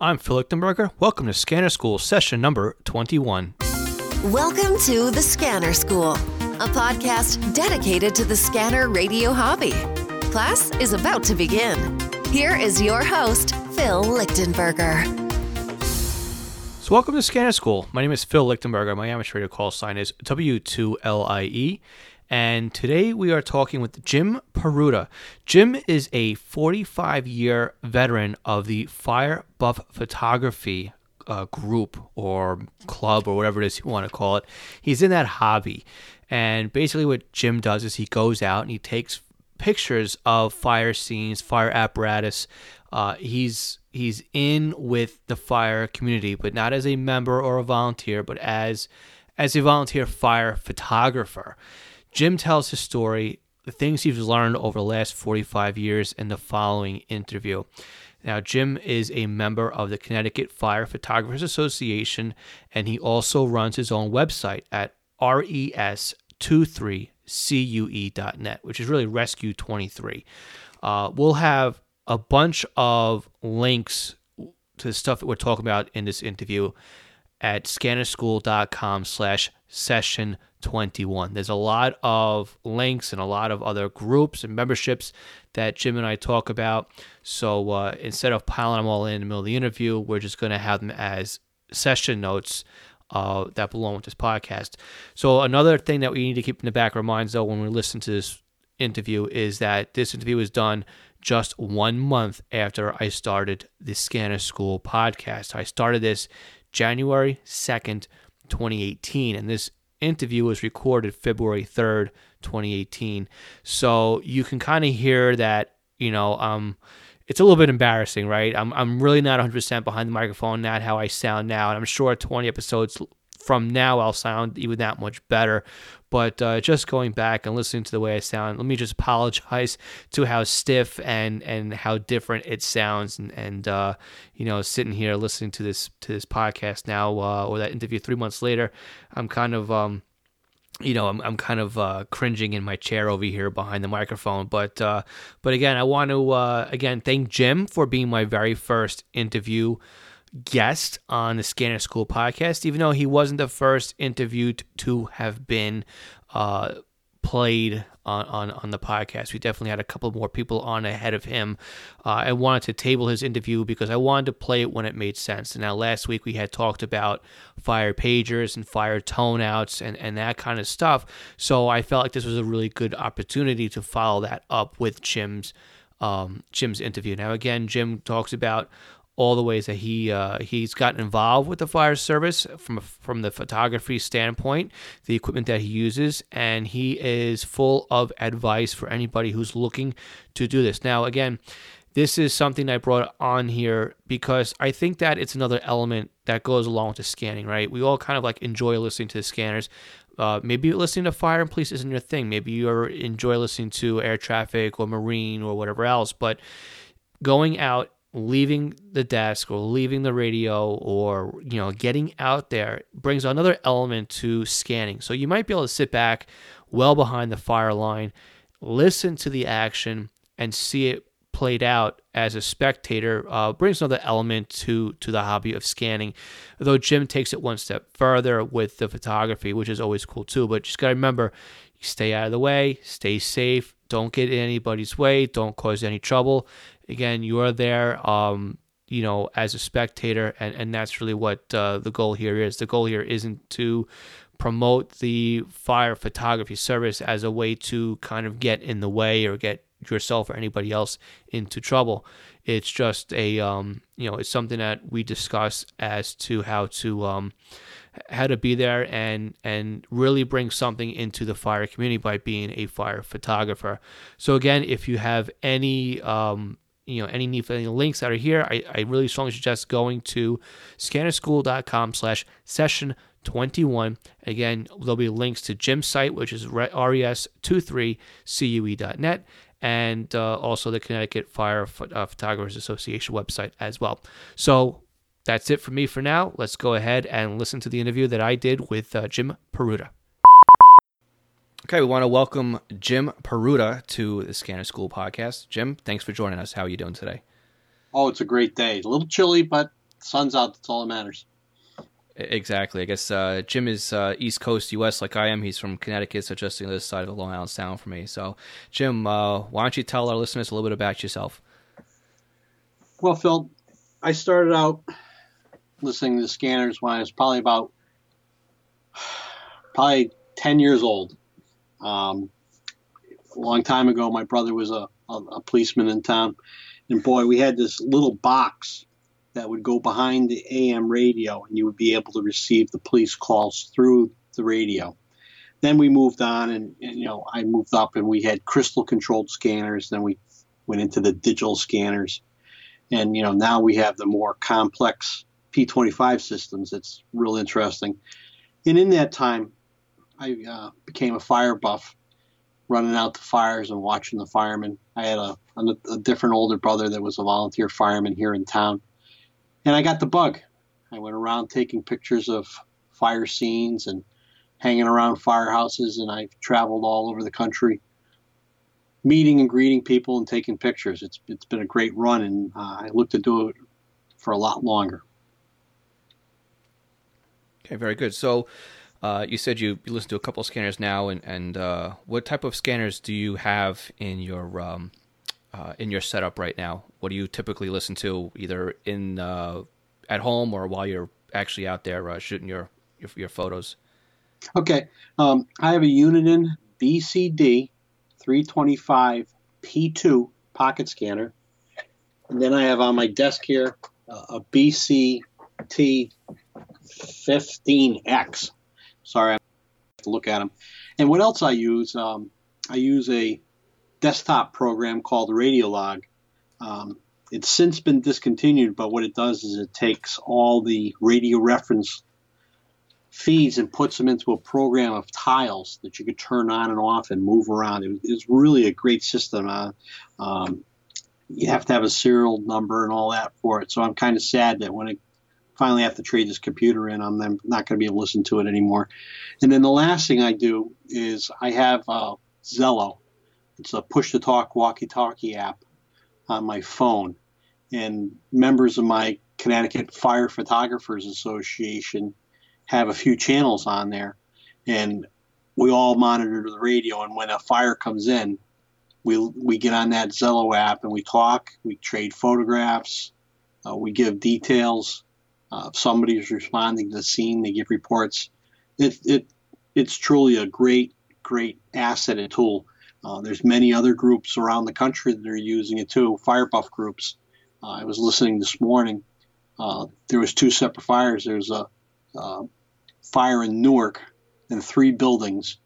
I'm Phil Lichtenberger. Welcome to Scanner School session number 21. Welcome to the Scanner School, a podcast dedicated to the scanner radio hobby. Class is about to begin. Here is your host, Phil Lichtenberger. So, welcome to Scanner School. My name is Phil Lichtenberger. My amateur radio call sign is W2LIE. And today we are talking with Jim Peruta. Jim is a 45 year veteran of the Fire Buff Photography uh, group or club or whatever it is you want to call it. He's in that hobby. And basically, what Jim does is he goes out and he takes pictures of fire scenes, fire apparatus. Uh, he's he's in with the fire community, but not as a member or a volunteer, but as as a volunteer fire photographer. Jim tells his story, the things he's learned over the last 45 years in the following interview. Now, Jim is a member of the Connecticut Fire Photographers Association, and he also runs his own website at res23cue.net, which is really Rescue 23. Uh, we'll have a bunch of links to the stuff that we're talking about in this interview at scannerschool.com slash session 21. There's a lot of links and a lot of other groups and memberships that Jim and I talk about. So uh, instead of piling them all in the middle of the interview, we're just going to have them as session notes uh, that belong with this podcast. So another thing that we need to keep in the back of our minds, though, when we listen to this interview, is that this interview was done just one month after I started the Scanner School podcast. I started this January 2nd, 2018, and this interview was recorded February 3rd, 2018. So you can kind of hear that, you know, um, it's a little bit embarrassing, right? I'm, I'm really not 100% behind the microphone, not how I sound now. And I'm sure 20 episodes from now, I'll sound even that much better. But uh, just going back and listening to the way I sound, let me just apologize to how stiff and and how different it sounds. And and uh, you know, sitting here listening to this to this podcast now uh, or that interview three months later, I'm kind of um, you know, I'm, I'm kind of uh, cringing in my chair over here behind the microphone. But uh, but again, I want to uh, again thank Jim for being my very first interview guest on the Scanner School podcast, even though he wasn't the first interviewed to have been uh, played on, on, on the podcast. We definitely had a couple more people on ahead of him. Uh, I wanted to table his interview because I wanted to play it when it made sense. And now, last week we had talked about fire pagers and fire tone outs and, and that kind of stuff. So I felt like this was a really good opportunity to follow that up with Jim's um, Jim's interview. Now, again, Jim talks about all the ways that he uh, he's gotten involved with the fire service from from the photography standpoint, the equipment that he uses, and he is full of advice for anybody who's looking to do this. Now, again, this is something I brought on here because I think that it's another element that goes along with the scanning. Right? We all kind of like enjoy listening to the scanners. Uh, maybe listening to fire and police isn't your thing. Maybe you enjoy listening to air traffic or marine or whatever else, but going out leaving the desk or leaving the radio or you know getting out there brings another element to scanning. So you might be able to sit back well behind the fire line listen to the action and see it played out as a spectator uh, brings another element to to the hobby of scanning. Though jim takes it one step further with the photography which is always cool too but just got to remember stay out of the way stay safe don't get in anybody's way don't cause any trouble again, you are there, um, you know, as a spectator, and, and that's really what uh, the goal here is. The goal here isn't to promote the fire photography service as a way to kind of get in the way or get yourself or anybody else into trouble. It's just a, um, you know, it's something that we discuss as to how to, um, how to be there and and really bring something into the fire community by being a fire photographer. So again, if you have any um, you know any need for any links that are here, I, I really strongly suggest going to scannerschool.com slash session 21. Again, there'll be links to Jim's site, which is res23cue.net, and uh, also the Connecticut Fire uh, Photographers Association website as well. So that's it for me for now. Let's go ahead and listen to the interview that I did with uh, Jim Peruta. Okay, we want to welcome Jim Peruta to the Scanner School podcast. Jim, thanks for joining us. How are you doing today? Oh, it's a great day. A little chilly, but sun's out. That's all that matters. Exactly. I guess uh, Jim is uh, East Coast U.S. like I am. He's from Connecticut, so just the other side of the Long Island Sound for me. So, Jim, uh, why don't you tell our listeners a little bit about yourself? Well, Phil, I started out listening to scanners when I was probably about probably 10 years old. Um, a long time ago, my brother was a, a, a policeman in town, and boy, we had this little box that would go behind the AM radio, and you would be able to receive the police calls through the radio. Then we moved on, and, and you know, I moved up, and we had crystal controlled scanners. Then we went into the digital scanners, and you know, now we have the more complex P25 systems. It's real interesting. And in that time, I uh, became a fire buff, running out to fires and watching the firemen. I had a, a, a different older brother that was a volunteer fireman here in town and I got the bug. I went around taking pictures of fire scenes and hanging around firehouses, and I've traveled all over the country, meeting and greeting people and taking pictures. It's it's been a great run, and uh, I look to do it for a lot longer. Okay, very good. So. Uh, you said you, you listen to a couple of scanners now, and, and uh, what type of scanners do you have in your um, uh, in your setup right now? What do you typically listen to, either in uh, at home or while you're actually out there uh, shooting your, your, your photos? Okay, um, I have a Uniden BCD 325 P2 pocket scanner, and then I have on my desk here uh, a BCT 15X. Sorry, I have to look at them. And what else I use? Um, I use a desktop program called Radiolog. Um, it's since been discontinued, but what it does is it takes all the radio reference feeds and puts them into a program of tiles that you could turn on and off and move around. It, it's really a great system. Uh, um, you have to have a serial number and all that for it. So I'm kind of sad that when I finally have to trade this computer in, I'm, I'm not going to be able to listen to it anymore. And then the last thing I do is I have uh, Zello. It's a push to talk walkie talkie app on my phone. And members of my Connecticut Fire Photographers Association have a few channels on there. And we all monitor the radio. And when a fire comes in, we, we get on that Zello app and we talk, we trade photographs, uh, we give details. Uh, somebody is responding to the scene, they give reports. It, it, it's truly a great, great asset and tool. Uh, there's many other groups around the country that are using it too, fire buff groups. Uh, I was listening this morning. Uh, there was two separate fires. There's a uh, fire in Newark in three buildings,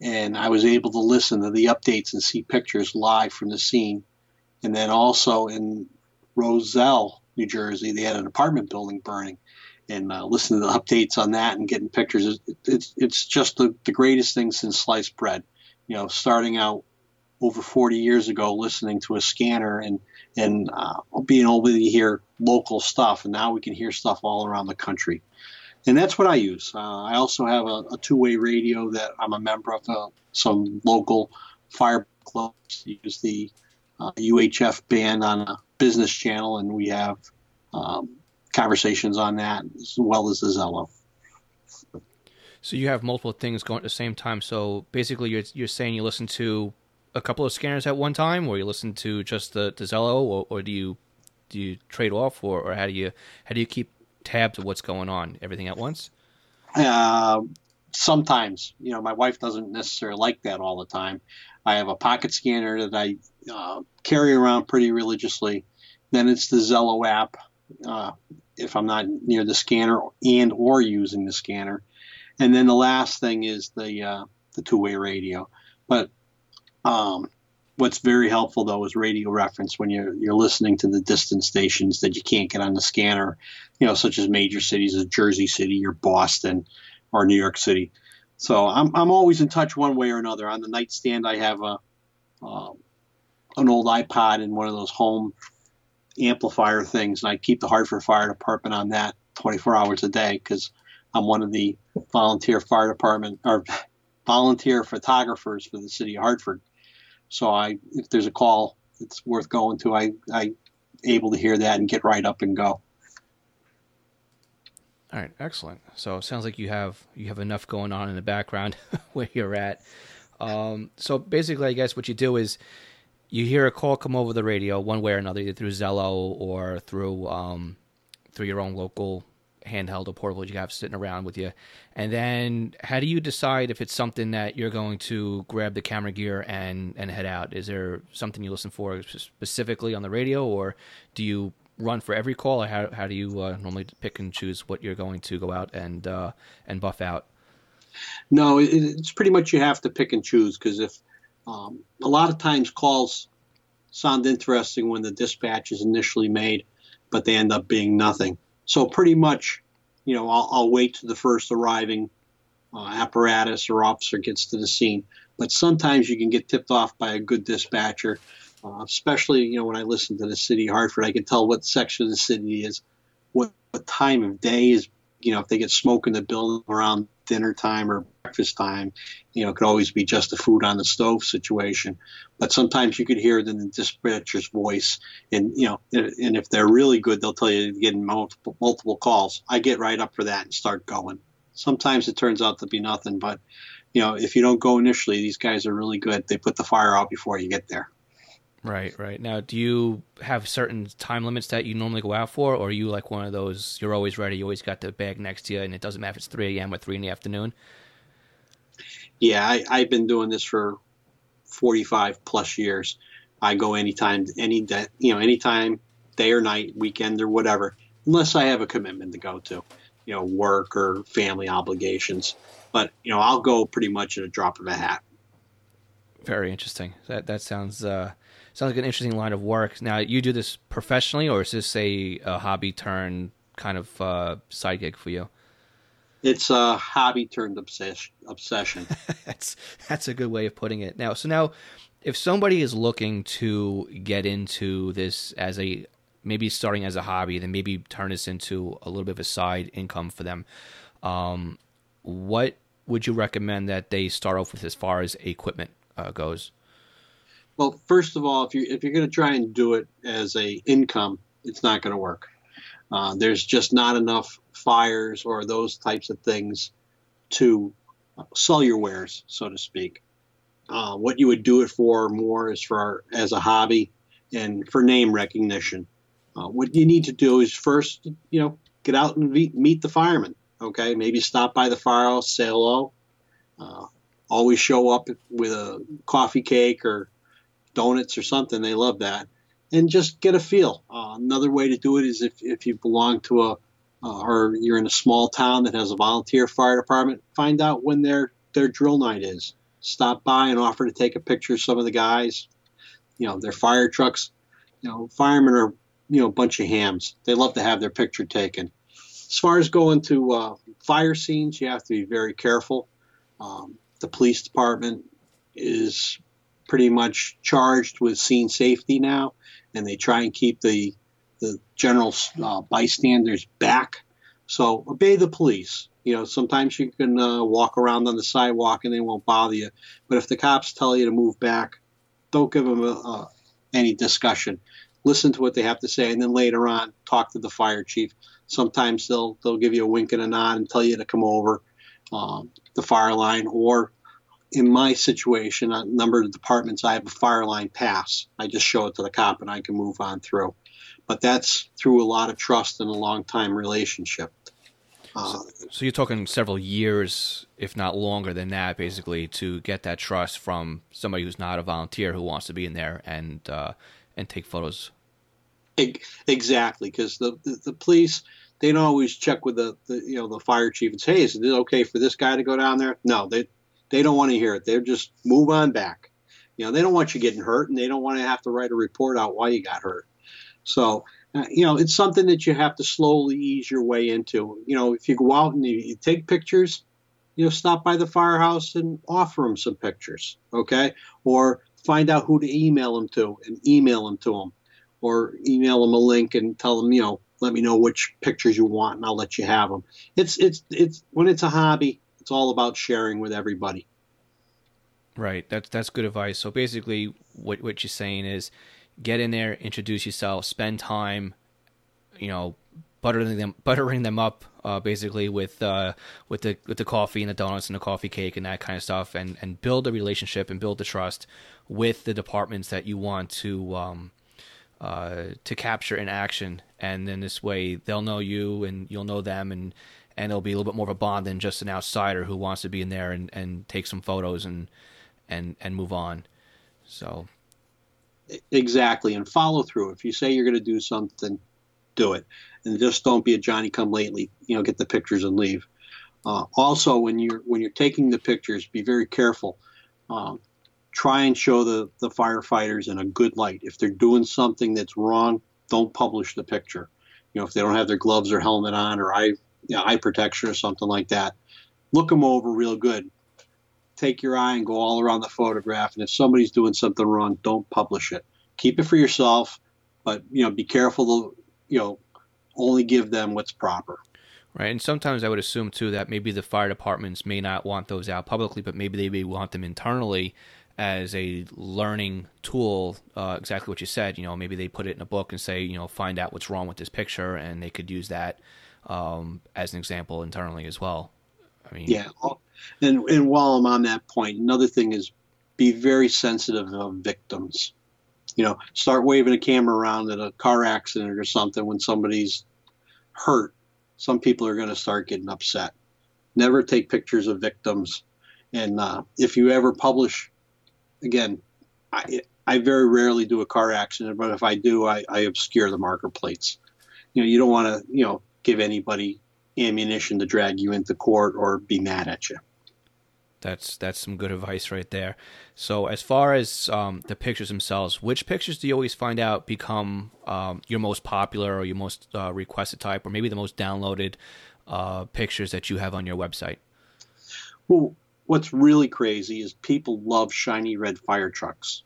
and I was able to listen to the updates and see pictures live from the scene. And then also in Roselle, New Jersey, they had an apartment building burning, and uh, listening to the updates on that and getting pictures. It, it's it's just the, the greatest thing since sliced bread you know, starting out over 40 years ago, listening to a scanner and and uh, being able to hear local stuff, and now we can hear stuff all around the country. And that's what I use. Uh, I also have a, a, two-way radio that I'm a member of uh, some local fire clubs. Use the UHF uh, band on a business channel, and we have um, conversations on that as well as the Zello. So you have multiple things going at the same time. So basically, you're you're saying you listen to a couple of scanners at one time, or you listen to just the, the Zello, or, or do you do you trade off, or, or how do you how do you keep tabs of what's going on? Everything at once? Uh, sometimes, you know, my wife doesn't necessarily like that all the time. I have a pocket scanner that I uh, carry around pretty religiously. Then it's the Zello app. Uh, if I'm not near the scanner and or using the scanner, and then the last thing is the uh, the two way radio. But um, what's very helpful though is radio reference when you're you're listening to the distant stations that you can't get on the scanner, you know, such as major cities as Jersey City or Boston or New York City. So I'm I'm always in touch one way or another. On the nightstand, I have a um, an old iPod and one of those home amplifier things, and I keep the Hartford Fire Department on that 24 hours a day because I'm one of the volunteer fire department or volunteer photographers for the city of Hartford. So I, if there's a call it's worth going to, I, I able to hear that and get right up and go. All right, excellent. So it sounds like you have you have enough going on in the background where you're at. Um, so basically, I guess what you do is you hear a call come over the radio one way or another, either through Zello or through um, through your own local handheld or portable you have sitting around with you. And then how do you decide if it's something that you're going to grab the camera gear and and head out? Is there something you listen for specifically on the radio, or do you run for every call, or how how do you uh, normally pick and choose what you're going to go out and uh, and buff out? No, it's pretty much you have to pick and choose because if um, a lot of times calls sound interesting when the dispatch is initially made, but they end up being nothing. So pretty much, you know, I'll, I'll wait to the first arriving uh, apparatus or officer gets to the scene. But sometimes you can get tipped off by a good dispatcher uh, especially, you know, when I listen to the city of Hartford, I can tell what section of the city is, what, what time of day is, you know, if they get smoke in the building around dinner time or breakfast time, you know, it could always be just a food on the stove situation. But sometimes you could hear the dispatcher's voice, and you know, and if they're really good, they'll tell you to get multiple multiple calls. I get right up for that and start going. Sometimes it turns out to be nothing, but you know, if you don't go initially, these guys are really good. They put the fire out before you get there. Right, right. Now, do you have certain time limits that you normally go out for, or are you like one of those? You're always ready. You always got the bag next to you, and it doesn't matter if it's 3 a.m. or 3 in the afternoon. Yeah, I, I've been doing this for 45 plus years. I go anytime, any day, you know, anytime, day or night, weekend or whatever, unless I have a commitment to go to, you know, work or family obligations. But you know, I'll go pretty much at a drop of a hat. Very interesting. That that sounds uh, sounds like an interesting line of work. Now, you do this professionally, or is this a, a hobby turn kind of uh, side gig for you? It's a hobby turned obsession. Obsession. that's that's a good way of putting it. Now, so now, if somebody is looking to get into this as a maybe starting as a hobby, then maybe turn this into a little bit of a side income for them. Um, what would you recommend that they start off with as far as equipment uh, goes? Well, first of all, if you if you're going to try and do it as a income, it's not going to work. Uh, there's just not enough fires or those types of things to sell your wares, so to speak. Uh, what you would do it for more is for as a hobby and for name recognition. Uh, what you need to do is first, you know, get out and meet, meet the firemen. Okay, maybe stop by the firehouse, say hello. Uh, always show up with a coffee cake or donuts or something. They love that. And just get a feel. Uh, another way to do it is if, if you belong to a, uh, or you're in a small town that has a volunteer fire department, find out when their, their drill night is. Stop by and offer to take a picture of some of the guys. You know, their fire trucks. You know, firemen are, you know, a bunch of hams. They love to have their picture taken. As far as going to uh, fire scenes, you have to be very careful. Um, the police department is pretty much charged with scene safety now, and they try and keep the the general uh, bystanders back. So obey the police. You know, sometimes you can uh, walk around on the sidewalk and they won't bother you, but if the cops tell you to move back, don't give them a, a, any discussion. Listen to what they have to say, and then later on, talk to the fire chief. Sometimes they'll they'll give you a wink and a nod and tell you to come over um, the fire line, or in my situation, a number of departments, I have a fire line pass. I just show it to the cop and I can move on through. But that's through a lot of trust and a long time relationship. Uh, so, so, you're talking several years, if not longer than that, basically, to get that trust from somebody who's not a volunteer who wants to be in there and uh, and take photos. Exactly, because the, the, the police they don't always check with the, the you know the fire chief and say, hey, is it okay for this guy to go down there? No, they they don't want to hear it. They're just move on back. You know, they don't want you getting hurt, and they don't want to have to write a report out why you got hurt. So, uh, you know, it's something that you have to slowly ease your way into. You know, if you go out and you, you take pictures, you know, stop by the firehouse and offer them some pictures, okay? Or find out who to email them to and email them to them, or email them a link and tell them, you know, let me know which pictures you want and I'll let you have them. It's it's it's when it's a hobby, it's all about sharing with everybody. Right. That's that's good advice. So basically, what what you're saying is, get in there, introduce yourself, spend time, you know, buttering them buttering them up uh, basically with uh, with the with the coffee and the donuts and the coffee cake and that kind of stuff, and and build a relationship and build the trust with the departments that you want to um, uh, to capture in action, and then this way they'll know you and you'll know them, and and it'll be a little bit more of a bond than just an outsider who wants to be in there and, and take some photos and and and move on. So exactly, and follow through. If you say you're going to do something, do it, and just don't be a Johnny come lately. You know, get the pictures and leave. Uh, also, when you're when you're taking the pictures, be very careful. Um, try and show the, the firefighters in a good light. If they're doing something that's wrong, don't publish the picture. You know, if they don't have their gloves or helmet on or eye, you know, eye protection or something like that, look them over real good. Take your eye and go all around the photograph. And if somebody's doing something wrong, don't publish it. Keep it for yourself, but you know, be careful to you know only give them what's proper. Right, and sometimes I would assume too that maybe the fire departments may not want those out publicly, but maybe they may want them internally as a learning tool. Uh, exactly what you said. You know, maybe they put it in a book and say, you know, find out what's wrong with this picture, and they could use that um, as an example internally as well. I mean, yeah. And and while I'm on that point, another thing is be very sensitive of victims. You know, start waving a camera around at a car accident or something when somebody's hurt. Some people are going to start getting upset. Never take pictures of victims. And uh, if you ever publish again, I, I very rarely do a car accident, but if I do, I, I obscure the marker plates. You know, you don't want to, you know, give anybody ammunition to drag you into court or be mad at you. That's that's some good advice right there. So as far as um, the pictures themselves, which pictures do you always find out become um, your most popular or your most uh, requested type, or maybe the most downloaded uh, pictures that you have on your website? Well, what's really crazy is people love shiny red fire trucks.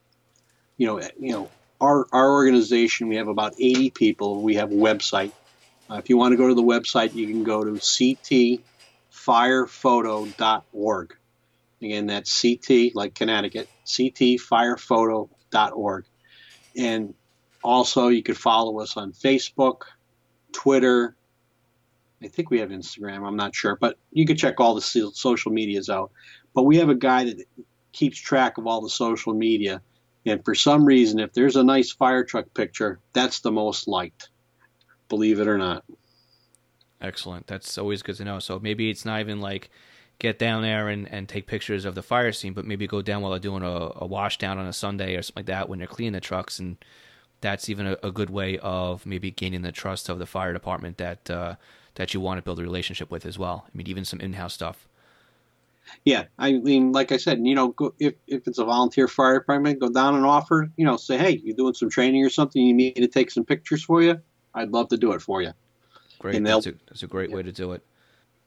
You know, you know, our our organization we have about 80 people. We have a website. Uh, if you want to go to the website, you can go to ctfirephoto.org. Again, that's CT like Connecticut, ctfirephoto.org. And also, you could follow us on Facebook, Twitter, I think we have Instagram. I'm not sure, but you can check all the social medias out. But we have a guy that keeps track of all the social media, and for some reason, if there's a nice fire truck picture, that's the most liked. Believe it or not. Excellent. That's always good to know. So maybe it's not even like get down there and, and take pictures of the fire scene, but maybe go down while they're doing a, a wash down on a Sunday or something like that when they're cleaning the trucks. And that's even a, a good way of maybe gaining the trust of the fire department that uh, that you want to build a relationship with as well. I mean, even some in-house stuff. Yeah, I mean, like I said, you know, go, if if it's a volunteer fire department, go down and offer. You know, say, hey, you're doing some training or something. You need me to take some pictures for you. I'd love to do it for you. Great, that's a, that's a great yeah. way to do it.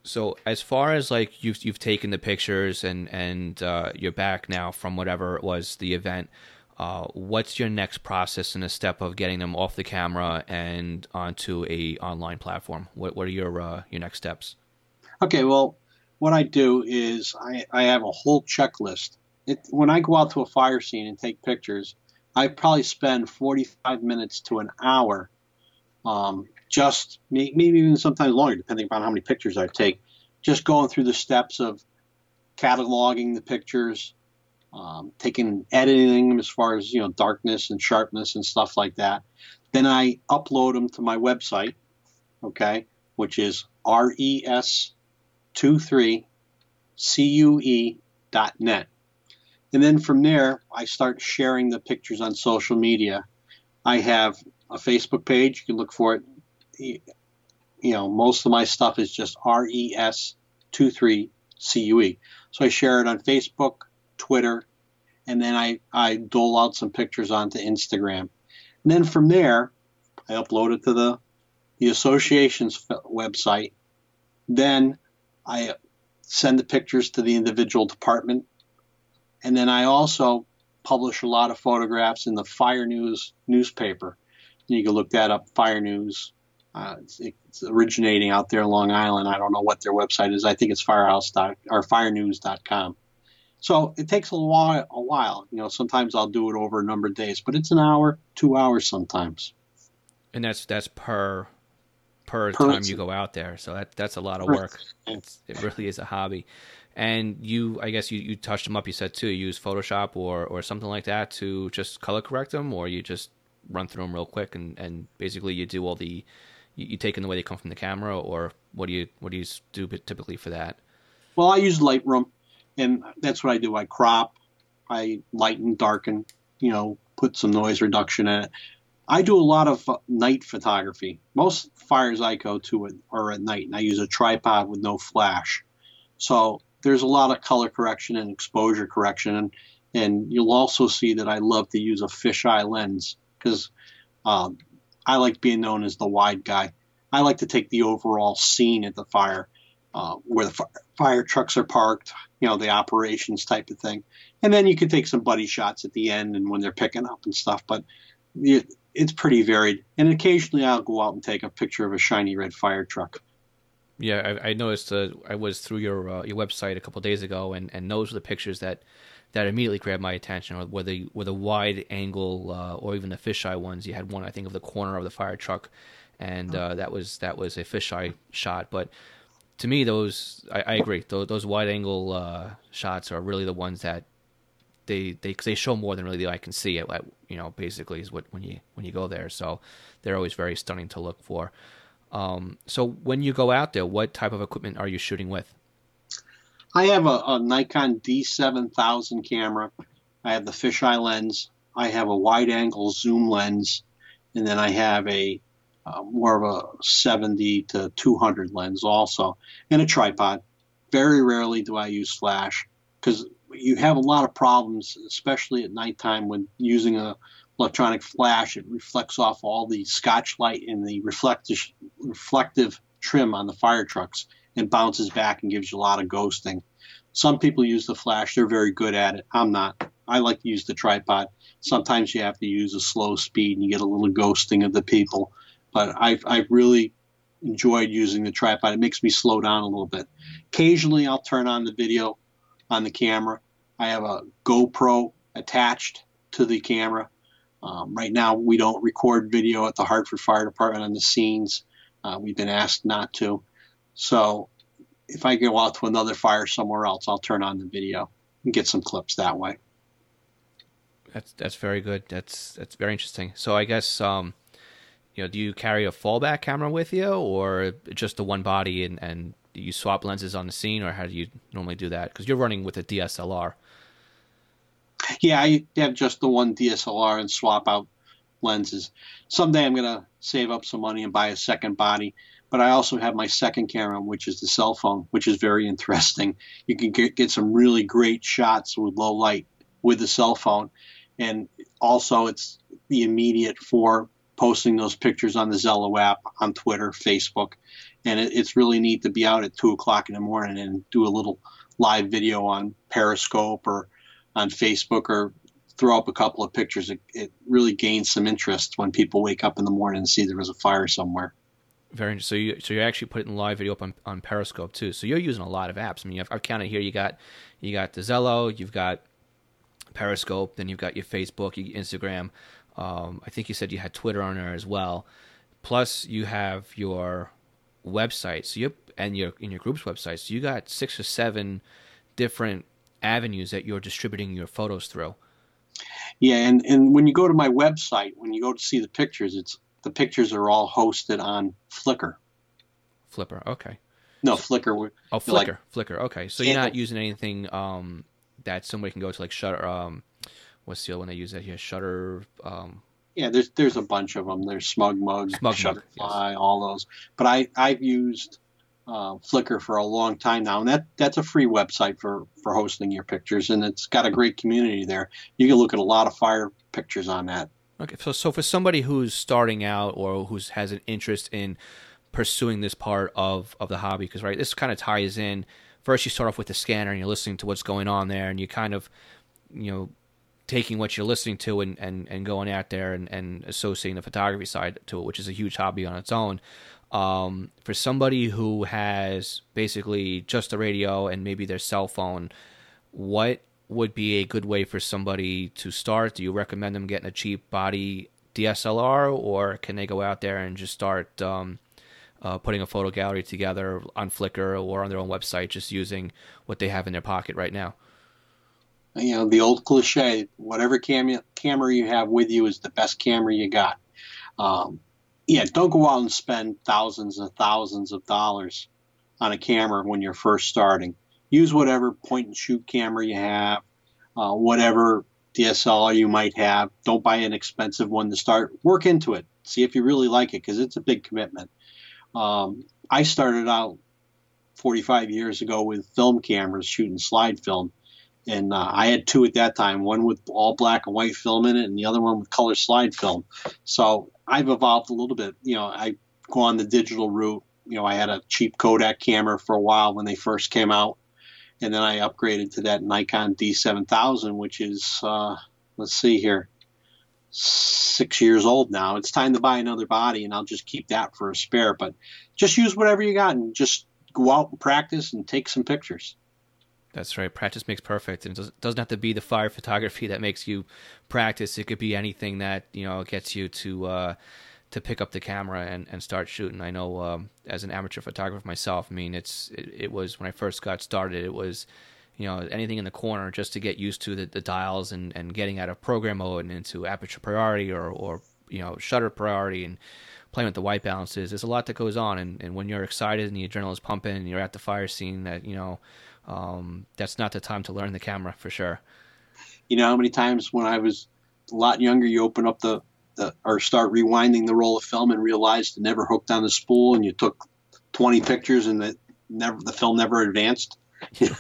So, as far as like you've you've taken the pictures and and uh, you're back now from whatever it was the event. Uh, what's your next process and a step of getting them off the camera and onto a online platform? What what are your uh, your next steps? Okay, well, what I do is I, I have a whole checklist. It, when I go out to a fire scene and take pictures, I probably spend 45 minutes to an hour, um, just maybe even sometimes longer, depending upon how many pictures I take, just going through the steps of cataloging the pictures, um, taking editing them as far as you know darkness and sharpness and stuff like that. Then I upload them to my website, okay, which is res23cue.net. And then from there, I start sharing the pictures on social media. I have a Facebook page. You can look for it. You know, most of my stuff is just res23cue. So I share it on Facebook, Twitter, and then I, I dole out some pictures onto Instagram. And then from there, I upload it to the, the association's website. Then I send the pictures to the individual department. And then I also publish a lot of photographs in the Fire News newspaper. You can look that up, Fire News. Uh, it's, it's, originating out there in Long Island. I don't know what their website is. I think it's firehouse dot, or firenews.com. So it takes a while, a while. You know, sometimes I'll do it over a number of days, but it's an hour, two hours sometimes. And that's that's per per, per time you go out there. So that that's a lot of work. It's, it really is a hobby. And you, I guess you, you touched them up. You said too, you use Photoshop or, or something like that to just color correct them, or you just run through them real quick and, and basically you do all the you, you take in the way they come from the camera, or what do you what do you do typically for that? Well, I use Lightroom, and that's what I do. I crop, I lighten, darken, you know, put some noise reduction in it. I do a lot of uh, night photography. Most fires I go to are at night, and I use a tripod with no flash. So there's a lot of color correction and exposure correction, and and you'll also see that I love to use a fisheye lens because um, I like being known as the wide guy. I like to take the overall scene at the fire, uh, where the fire trucks are parked, you know, the operations type of thing. And then you can take some buddy shots at the end and when they're picking up and stuff. But it's pretty varied. And occasionally I'll go out and take a picture of a shiny red fire truck. Yeah, I, I noticed. Uh, I was through your uh, your website a couple days ago, and, and those were the pictures that that immediately grabbed my attention, or whether with a wide angle uh, or even the fisheye ones. You had one, I think, of the corner of the fire truck, and uh, that was that was a fisheye shot. But to me, those I, I agree. Those, those wide angle uh, shots are really the ones that they they they show more than really the eye can see. It like, you know basically is what when you when you go there. So they're always very stunning to look for. Um, so when you go out there, what type of equipment are you shooting with? I have a, a Nikon D7000 camera. I have the fisheye lens. I have a wide angle zoom lens, and then I have a uh, more of a 70 to 200 lens also, and a tripod. Very rarely do I use flash because you have a lot of problems, especially at nighttime when using a electronic flash. It reflects off all the Scotchlite and the reflective reflective trim on the fire trucks and bounces back and gives you a lot of ghosting. Some people use the flash, they're very good at it. I'm not. I like to use the tripod. Sometimes you have to use a slow speed and you get a little ghosting of the people. But I've, I've really enjoyed using the tripod. It makes me slow down a little bit. Occasionally, I'll turn on the video on the camera. I have a GoPro attached to the camera. Um, right now, we don't record video at the Hartford Fire Department on the scenes. Uh, we've been asked not to. So if I go out to another fire somewhere else, I'll turn on the video and get some clips that way. That's that's very good. That's that's very interesting. So I guess um, you know, do you carry a fallback camera with you, or just the one body, and and you swap lenses on the scene, or how do you normally do that? Because you're running with a DSLR. Yeah, I have just the one DSLR and swap out lenses. Someday I'm gonna save up some money and buy a second body but I also have my second camera, which is the cell phone, which is very interesting. You can get, get some really great shots with low light with the cell phone. And also, it's the immediate for posting those pictures on the Zello app, on Twitter, Facebook. And it, it's really neat to be out at 2 o'clock in the morning and do a little live video on Periscope or on Facebook or throw up a couple of pictures. It, it really gains some interest when people wake up in the morning and see there was a fire somewhere. Very interesting. So you so you're actually putting live video up on, on Periscope too. So you're using a lot of apps. I mean, I've, I've counted here. You got you got the Zello, you've got Periscope, then you've got your Facebook, your Instagram. Um, I think you said you had Twitter on there as well. Plus, you have your website. So you and your in your group's website. So you got six or seven different avenues that you're distributing your photos through. Yeah, and, and when you go to my website, when you go to see the pictures, it's the pictures are all hosted on Flickr. Flipper, okay. No, Flickr. Oh, Flickr, like, Flickr. Okay, so you're not using anything um, that somebody can go to like Shutter. Um, what's the other one they use that here? Shutter. Um, yeah, there's there's a bunch of them. There's SmugMug, Smug Shutterfly, yes. all those. But I I've used uh, Flickr for a long time now, and that that's a free website for for hosting your pictures, and it's got a great community there. You can look at a lot of fire pictures on that. Okay, so so for somebody who's starting out or who has an interest in pursuing this part of of the hobby, because right, this kind of ties in. First, you start off with the scanner and you're listening to what's going on there, and you kind of, you know, taking what you're listening to and, and, and going out there and, and associating the photography side to it, which is a huge hobby on its own. Um, for somebody who has basically just a radio and maybe their cell phone, what would be a good way for somebody to start? Do you recommend them getting a cheap body DSLR, or can they go out there and just start um, uh, putting a photo gallery together on Flickr or on their own website, just using what they have in their pocket right now. You know, the old cliche: whatever camera camera you have with you is the best camera you got. Um, yeah, don't go out and spend thousands and thousands of dollars on a camera when you're first starting. Use whatever point and shoot camera you have, uh, whatever DSLR you might have. Don't buy an expensive one to start. Work into it. See if you really like it because it's a big commitment. Um, I started out 45 years ago with film cameras shooting slide film. And uh, I had two at that time, one with all black and white film in it, and the other one with color slide film. So I've evolved a little bit. You know, I go on the digital route. You know, I had a cheap Kodak camera for a while when they first came out, and then I upgraded to that Nikon D7000, which is uh, let's see here, six years old now. It's time to buy another body, and I'll just keep that for a spare. But just use whatever you got and just go out and practice and take some pictures. That's right. Practice makes perfect, and it doesn't have to be the fire photography that makes you practice. It could be anything that you know gets you to uh, to pick up the camera and, and start shooting. I know um, as an amateur photographer myself. I mean, it's it, it, was when I first got started. It was you know anything in the corner just to get used to the, the dials and, and getting out of program mode and into aperture priority or or you know shutter priority and playing with the white balances. There's a lot that goes on, and, and when you're excited and the adrenaline is pumping and you're at the fire scene, that you know um, that's not the time to learn the camera for sure. You know how many times when I was a lot younger, you open up the, the or start rewinding the roll of film and realized it never hooked on the spool, and you took 20 pictures and the never the film never advanced. it's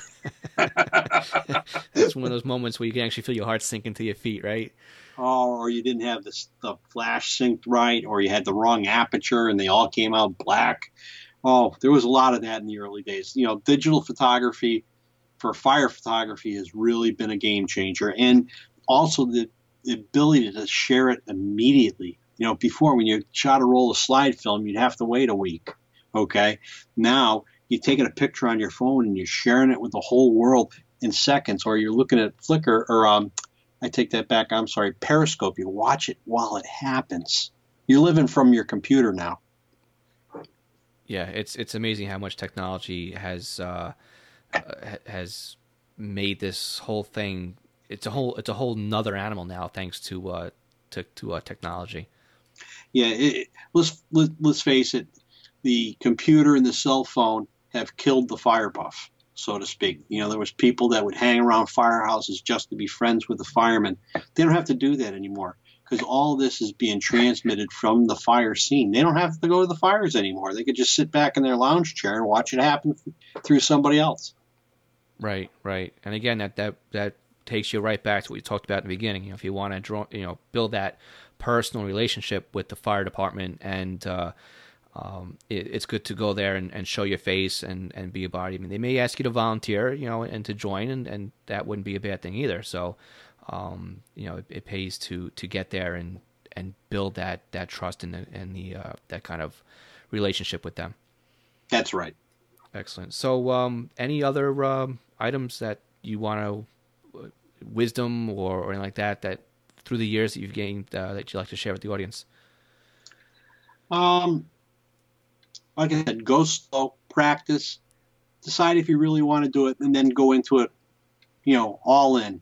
one of those moments where you can actually feel your heart sink into your feet, right? Oh, or you didn't have the, the flash synced right, or you had the wrong aperture and they all came out black. Oh, there was a lot of that in the early days. You know, digital photography for fire photography has really been a game changer, and also the ability to share it immediately. You know, before when you shot a roll of slide film, you'd have to wait a week. Okay, now you're taking a picture on your phone and you're sharing it with the whole world in seconds, or you're looking at Flickr or um, I take that back. I'm sorry, Periscope. You watch it while it happens. You're living from your computer now yeah, it's it's amazing how much technology has uh, has made this whole thing. It's a whole it's a whole nother animal now, thanks to uh, to to uh, technology. Yeah, it, let's let, us let us face it. The computer and the cell phone have killed the fire buff, so to speak. You know, there was people that would hang around firehouses just to be friends with the firemen. They don't have to do that anymore because all this is being transmitted from the fire scene. They don't have to go to the fires anymore. They could just sit back in their lounge chair and watch it happen through somebody else. Right, right. And again, that that that takes you right back to what you talked about in the beginning. You know, if you want to draw, you know, build that personal relationship with the fire department, and uh, um, it, it's good to go there and, and show your face and, and be a body. I mean, they may ask you to volunteer, you know, and to join, and, and that wouldn't be a bad thing either. So, um, you know, it, it, pays to to get there and and build that that trust and the and the uh, that kind of relationship with them. That's right. Excellent. So, um, any other um, items that you want to wisdom or, or anything like that that through the years that you've gained uh, that you'd like to share with the audience? Um, like I said, go slow, practice, decide if you really want to do it, and then go into it, you know, all in.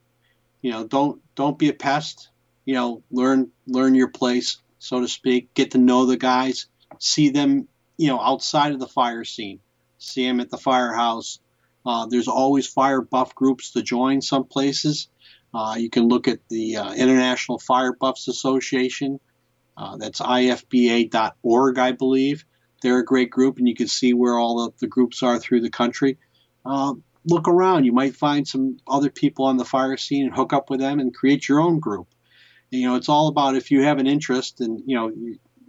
You know, don't don't be a pest. You know, learn learn your place, so to speak. Get to know the guys. See them, you know, outside of the fire scene. See them at the firehouse. Uh, there's always fire buff groups to join some places. Uh, you can look at the uh, International Fire Buffs Association. Uh, that's ifba.org, I believe. They're a great group, and you can see where all of the groups are through the country. Um, look around. You might find some other people on the fire scene and hook up with them and create your own group. You know, it's all about if you have an interest, and you know,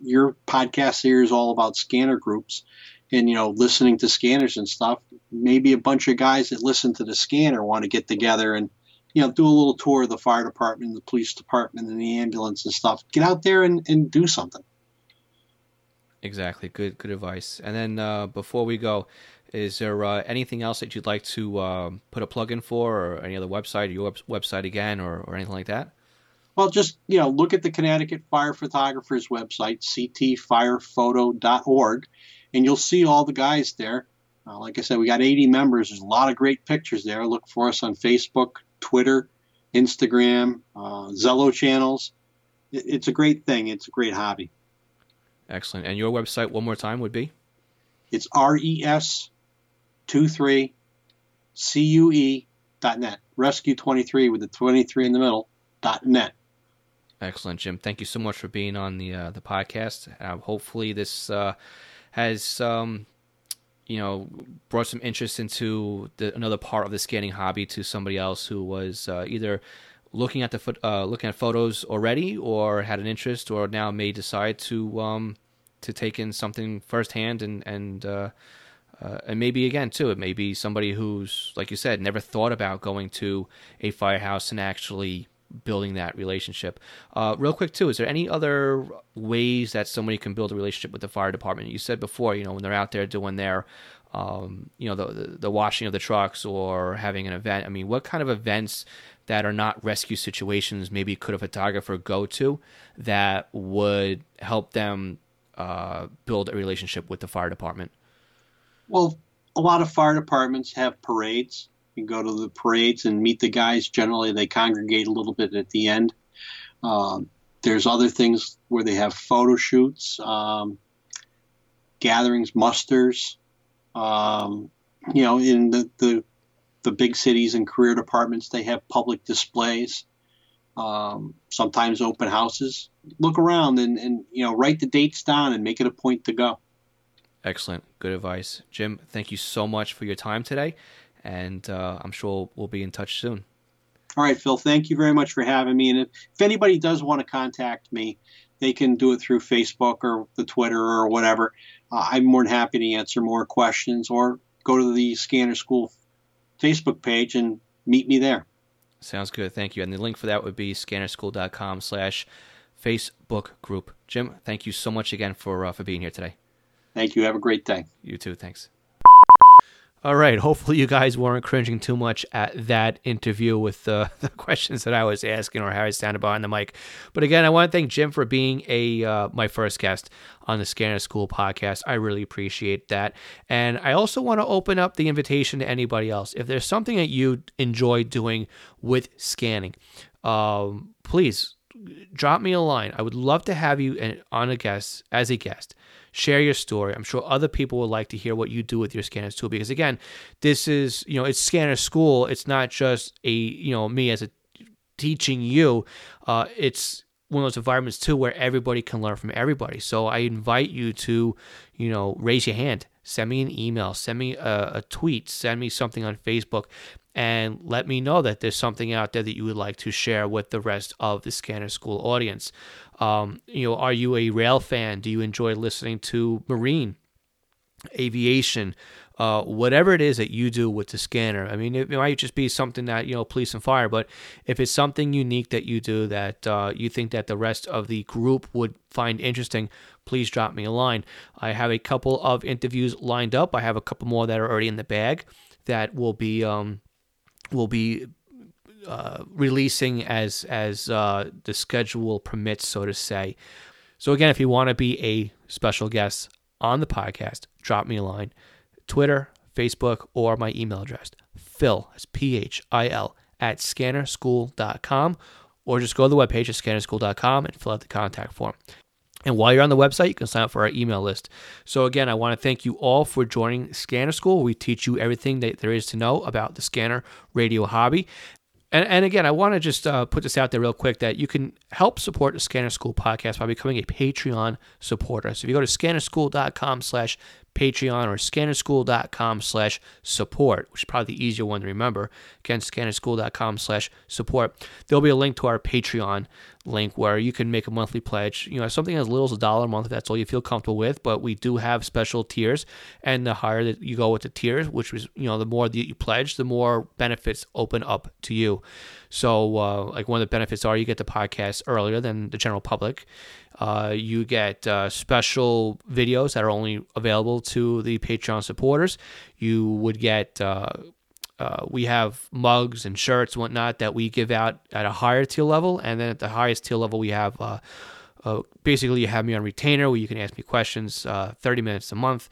your podcast here is all about scanner groups, and you know, listening to scanners and stuff. Maybe a bunch of guys that listen to the scanner want to get together and you know do a little tour of the fire department, the police department, and the ambulance and stuff. Get out there and, and do something. Exactly. Good good advice. And then uh, before we go, is there uh, anything else that you'd like to uh, put a plug in for, or any other website, your web- website again, or, or anything like that? Well, just you know, look at the Connecticut Fire Photographers website, ctfirephoto.org, and you'll see all the guys there. Uh, like I said, we got 80 members. There's a lot of great pictures there. Look for us on Facebook, Twitter, Instagram, uh, Zello channels. It, it's a great thing. It's a great hobby. Excellent. And your website, one more time, would be? It's res23 cue.net. Rescue 23 with the 23 in the middle, dot net. Excellent, Jim. Thank you so much for being on the uh, the podcast. Uh, hopefully, this uh, has um, you know brought some interest into the, another part of the scanning hobby to somebody else who was uh, either looking at the uh, looking at photos already, or had an interest, or now may decide to um, to take in something firsthand and and uh, uh, and maybe again too, it may be somebody who's like you said, never thought about going to a firehouse and actually building that relationship. Uh, real quick too, is there any other ways that somebody can build a relationship with the fire department? You said before, you know, when they're out there doing their, um, you know, the, the, the washing of the trucks or having an event. I mean, what kind of events that are not rescue situations maybe could a photographer go to that would help them uh, build a relationship with the fire department? Well, a lot of fire departments have parades you go to the parades and meet the guys. Generally, they congregate a little bit at the end. Um, there's other things where they have photo shoots, um, gatherings, musters. Um, you know, in the, the the big cities and career departments, they have public displays. Um, sometimes open houses. Look around and, and you know write the dates down and make it a point to go. Excellent, good advice, Jim. Thank you so much for your time today, and uh, I'm sure we'll be in touch soon. All right, Phil. Thank you very much for having me. And if, if anybody does want to contact me, they can do it through Facebook or the Twitter or whatever. Uh, I'm more than happy to answer more questions or go to the Scanner School Facebook page and meet me there. Sounds good. Thank you. And the link for that would be scannerschool.com slash Facebook group. Jim, thank you so much again for uh, for being here today. Thank you. Have a great day. You too. Thanks. All right. Hopefully, you guys weren't cringing too much at that interview with uh, the questions that I was asking or how I sounded behind the mic. But again, I want to thank Jim for being a uh, my first guest on the Scanner School podcast. I really appreciate that. And I also want to open up the invitation to anybody else. If there's something that you enjoy doing with scanning, um, please drop me a line. I would love to have you on a guest as a guest share your story. I'm sure other people would like to hear what you do with your scanners tool because again, this is, you know, it's scanner school. It's not just a, you know, me as a teaching you. Uh, it's one of those environments too where everybody can learn from everybody. So I invite you to, you know, raise your hand, send me an email, send me a, a tweet, send me something on Facebook, and let me know that there's something out there that you would like to share with the rest of the Scanner School audience. Um, you know, are you a rail fan? Do you enjoy listening to marine, aviation, uh, whatever it is that you do with the scanner? I mean, it, it, might just be something that you know, police and fire, but if it's something unique that you do that uh, you think that the rest of the group would find interesting, please drop me a line. I have a couple of interviews lined up. I have a couple more that are already in the bag that will be um, will be uh, releasing as as uh, the schedule permits, so to say. So again, if you want to be a special guest on the podcast, drop me a line, Twitter, Facebook, or my email address, Phil, that's P-H-I-L, at scannerschool.com, or just go to the webpage at scannerschool.com and fill out the contact form. And while you're on the website, you can sign up for our email list. So, again, I want to thank you all for joining Scanner School. We teach you everything that there is to know about the scanner radio hobby. And, and again, I want to just uh, put this out there real quick that you can help support the Scanner School podcast by becoming a Patreon supporter. So if you go to scannerschool.com slash Patreon or scannerschool.com slash support, which is probably the easier one to remember. Again, scannerschool.com slash support. There'll be a link to our Patreon link where you can make a monthly pledge. You know, something as little as a dollar a month if that's all you feel comfortable with. But we do have special tiers, and the higher that you go with the tiers, which was you know the more that you pledge, the more benefits open up to you. So, uh, like one of the benefits are you get the podcast earlier than the general public. Uh, you get uh, special videos that are only available to the Patreon supporters. You would get uh, uh, we have mugs and shirts and whatnot that we give out at a higher tier level, and then at the highest tier level we have uh, basically, you have me on retainer where you can ask me questions uh, 30 minutes a month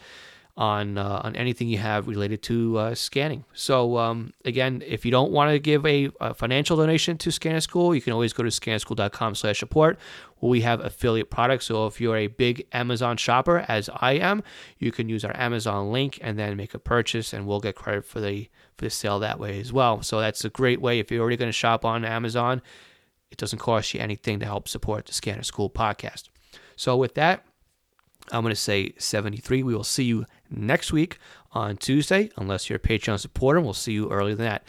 on uh, on anything you have related to uh, scanning. So um, again, if you don't want to give a, a, financial donation to Scanner School, you can always go to scannerschool.com/support, we have affiliate products. So if you're a big Amazon shopper, as I am, you can use our Amazon link and then make a purchase, and we'll get credit for the for the sale that way as well. So that's a great way if you're already going to shop on Amazon. It doesn't cost you anything to help support the Scanner School podcast. So with that, I'm going to say 73. We will see you next week on Tuesday, unless you're a Patreon supporter. We'll see you earlier than that.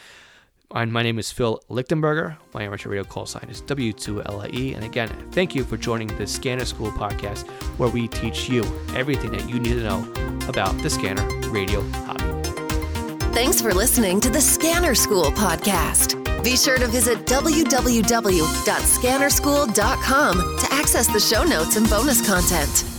And my name is Phil Lichtenberger. My amateur radio call sign is W2LIE. And again, thank you for joining the Scanner School podcast, where we teach you everything that you need to know about the scanner radio hobby. Thanks for listening to the Scanner School podcast. Be sure to visit www.scannerschool.com to access the show notes and bonus content.